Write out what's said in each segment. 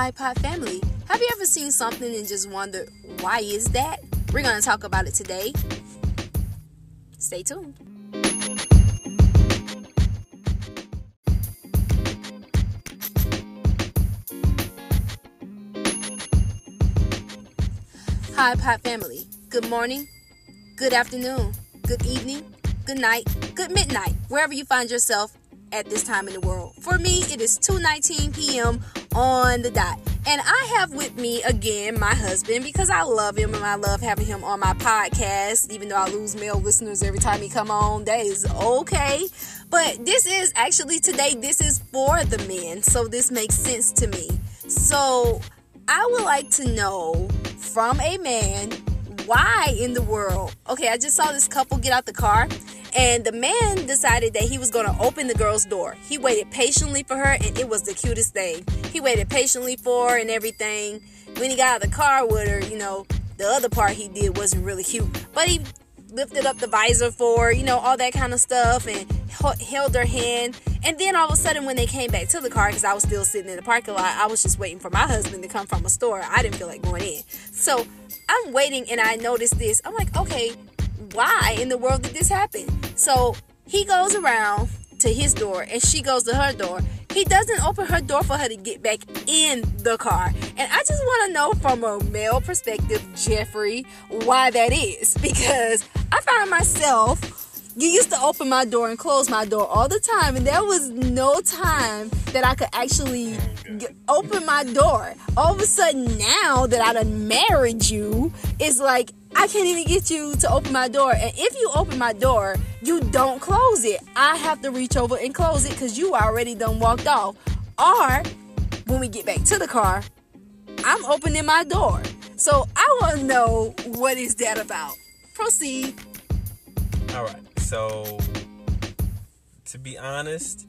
Hi, Pod Family. Have you ever seen something and just wondered why is that? We're going to talk about it today. Stay tuned. Hi, Pod Family. Good morning, good afternoon, good evening, good night, good midnight, wherever you find yourself at this time in the world. For me, it is 2:19 p.m. on the dot. And I have with me again my husband because I love him and I love having him on my podcast. Even though I lose male listeners every time he come on, that is okay. But this is actually today, this is for the men. So this makes sense to me. So I would like to know from a man why in the world. Okay, I just saw this couple get out the car and the man decided that he was going to open the girl's door. He waited patiently for her, and it was the cutest thing. He waited patiently for her and everything. When he got out of the car with her, you know, the other part he did wasn't really cute. But he lifted up the visor for her, you know, all that kind of stuff, and held her hand. And then all of a sudden, when they came back to the car, because I was still sitting in the parking lot, I was just waiting for my husband to come from a store. I didn't feel like going in. So I'm waiting, and I noticed this. I'm like, okay, why in the world did this happen? So he goes around to his door and she goes to her door. He doesn't open her door for her to get back in the car. And I just want to know from a male perspective, Jeffrey, why that is. Because I found myself you used to open my door and close my door all the time, and there was no time that I could actually open my door. All of a sudden, now that I done married you, it's like I can't even get you to open my door. And if you open my door, you don't close it. I have to reach over and close it because you already done walked off. Or when we get back to the car, I'm opening my door. So I want to know what is that about. Proceed. All right. So, to be honest,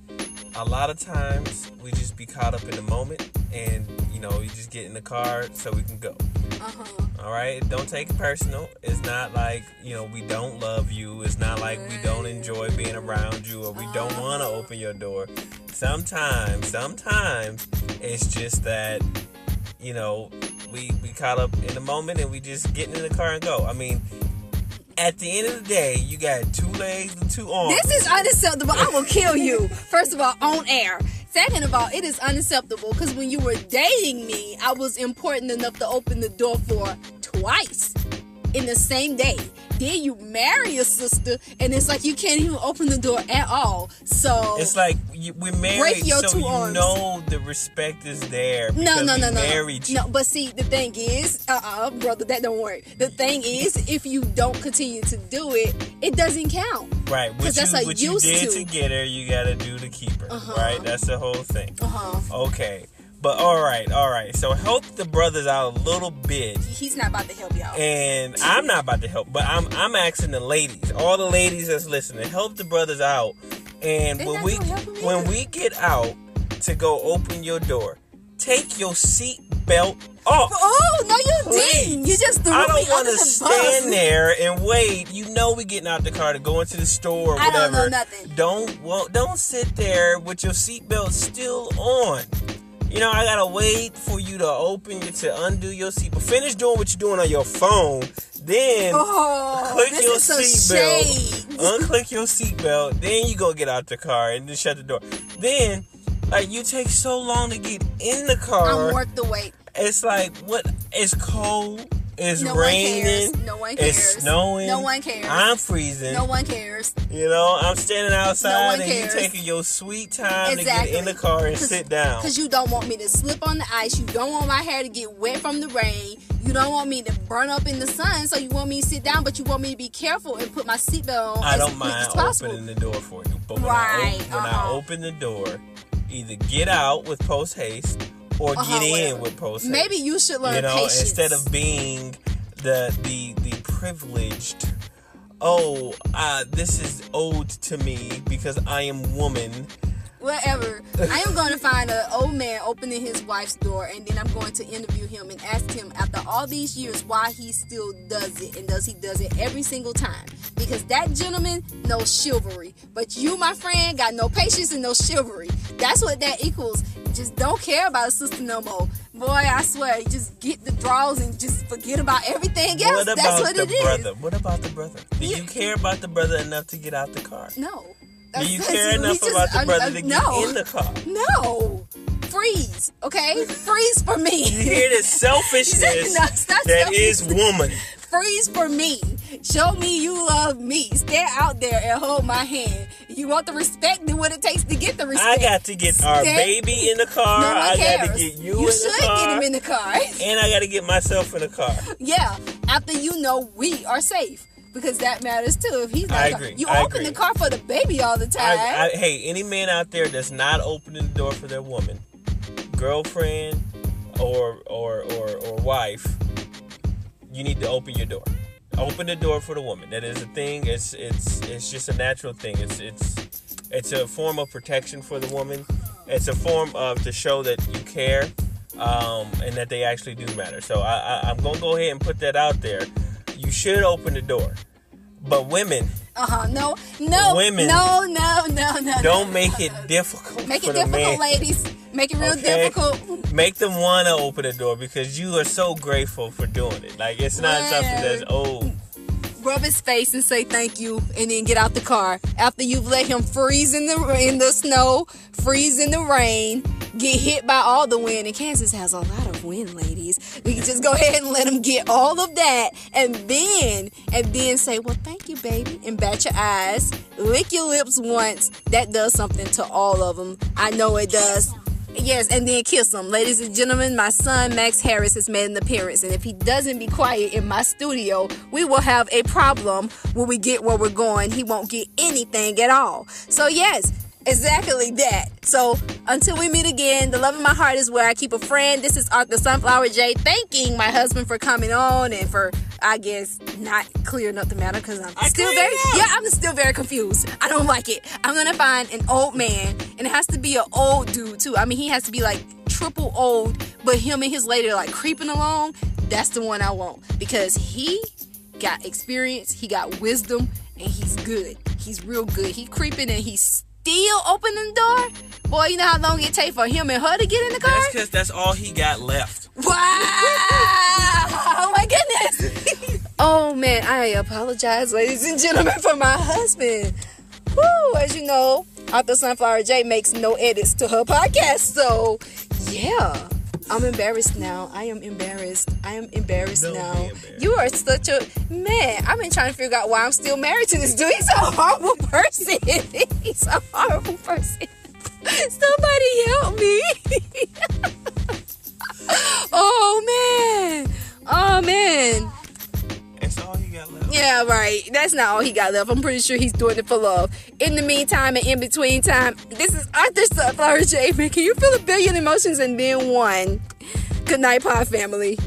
a lot of times we just be caught up in the moment and, you know, you just get in the car so we can go. Uh-huh. All right? Don't take it personal. It's not like, you know, we don't love you. It's not like we don't enjoy being around you or we don't uh-huh. want to open your door. Sometimes, sometimes it's just that, you know, we, we caught up in the moment and we just get in the car and go. I mean, at the end of the day, you got two legs and two arms. This is unacceptable. I will kill you. First of all, on air. Second of all, it is unacceptable because when you were dating me, I was important enough to open the door for twice in the same day. Then you marry a sister, and it's like you can't even open the door at all. So it's like we're married, so you arms. know the respect is there. No, no, no, no, married no. But see, the thing is, uh, uh-uh, uh brother, that don't work. The thing is, if you don't continue to do it, it doesn't count. Right, because that's you, what you did to. to get her, you gotta do to keep her. Uh-huh. Right, that's the whole thing. Uh huh. Okay. But all right, all right. So help the brothers out a little bit. He's not about to help y'all. And I'm not about to help, but I'm I'm asking the ladies, all the ladies that's listening, help the brothers out. And They're when we when we get out to go open your door, take your seat belt off. Oh no, you Please. didn't. You just threw I don't want to stand there and wait. You know we getting out the car to go into the store or whatever. I don't know nothing. Don't well, don't sit there with your seatbelt still on. You know, I gotta wait for you to open your to undo your seat. But finish doing what you're doing on your phone. Then oh, click your seatbelt. Unclick your seatbelt. Then you go get out the car and then shut the door. Then, like, you take so long to get in the car. I'm worth the wait. It's like what? It's cold. It's no raining. No one cares. It's snowing. No one cares. I'm freezing. No one cares. You know, I'm standing outside no and you taking your sweet time exactly. to get in the car and sit down. Because you don't want me to slip on the ice. You don't want my hair to get wet from the rain. You don't want me to burn up in the sun. So you want me to sit down, but you want me to be careful and put my seatbelt on. I don't mind opening the door for you, but when, right. I, op- when uh-huh. I open the door, either get out with post haste or uh-huh, get whatever. in with process. Maybe you should learn you know, patience. instead of being the the the privileged. Oh, uh, this is owed to me because I am woman. Whatever. I am going to find an old man opening his wife's door, and then I'm going to interview him and ask him after all these years why he still does it, and does he does it every single time? Because that gentleman knows chivalry, but you, my friend, got no patience and no chivalry. That's what that equals just don't care about a sister no more. Boy, I swear, you just get the draws and just forget about everything else. What about That's what the it is. brother? What about the brother? Do Yeah. you care about the brother enough to get out the car? No. Do you care enough just- about the brother to get no. in the car? No. Freeze, okay? Freeze for me. You hear this selfishness No, that is woman. Freeze for me. Show me you love me. Stand out there and hold my hand. You want the respect, do what it takes to get the respect. I got to get our Stand- baby in the car. no I got to get you, you in the car. You should get him in the car. and I got to get myself in the car. yeah, after you know we are safe. Because that matters too. If he's not, I agree. you I open agree. the car for the baby all the time. I, I, hey, any man out there that's not opening the door for their woman, girlfriend, or or or, or wife, you need to open your door. Open the door for the woman. That is a thing. It's it's it's just a natural thing. It's it's it's a form of protection for the woman. It's a form of to show that you care, um, and that they actually do matter. So I, I I'm gonna go ahead and put that out there. You should open the door, but women Uh huh. No, no, Women no, no, no, no. don't no. make it difficult. Make it difficult, man. ladies. Make it real Okay? difficult. Make them want to open the door because you are so grateful for doing it. Like it's not Man. something that's old. Rub his face and say thank you, and then get out the car. After you've let him freeze in the in the snow, freeze in the rain, get hit by all the wind. And Kansas has a lot of wind, ladies. We can just go ahead and let him get all of that, and then and then say, "Well, thank you, baby," and bat your eyes, lick your lips once. That does something to all of them. I know it does. Yes, and then kiss him. Ladies and gentlemen, my son Max Harris has made an appearance, and if he doesn't be quiet in my studio, we will have a problem when we get where we're going. He won't get anything at all. So, yes, exactly that. So, until we meet again, the love of my heart is where I keep a friend. This is Author Sunflower J, thanking my husband for coming on and for, I guess, not clearing up the matter because I'm I still very, yeah, I'm still very confused. I don't like it. I'm gonna find an old man, and it has to be an old dude too. I mean, he has to be like triple old, but him and his lady are like creeping along. That's the one I want because he got experience, he got wisdom, and he's good. He's real good. He creeping and he's still opening the door. Boy, you know how long it take for him and her to get in the car? that's because that's all he got left. Wow! Oh my goodness! oh man, I apologize, ladies and gentlemen, for my husband. Woo! As you know, Author Sunflower J makes no edits to her podcast, so yeah. I'm embarrassed now. I am embarrassed. I am embarrassed Don't now. embarrassed. You are such a man. I've been trying to figure out why I'm still married to this dude. He's a horrible person. He's a horrible person. Somebody help me. oh man. Oh man. Got left. Yeah, right. That's not all he got left. I'm pretty sure he's doing it for love. In the meantime and in between time, this is Author Sunflower J. Can you feel a billion emotions in being one? Good night, Pod family.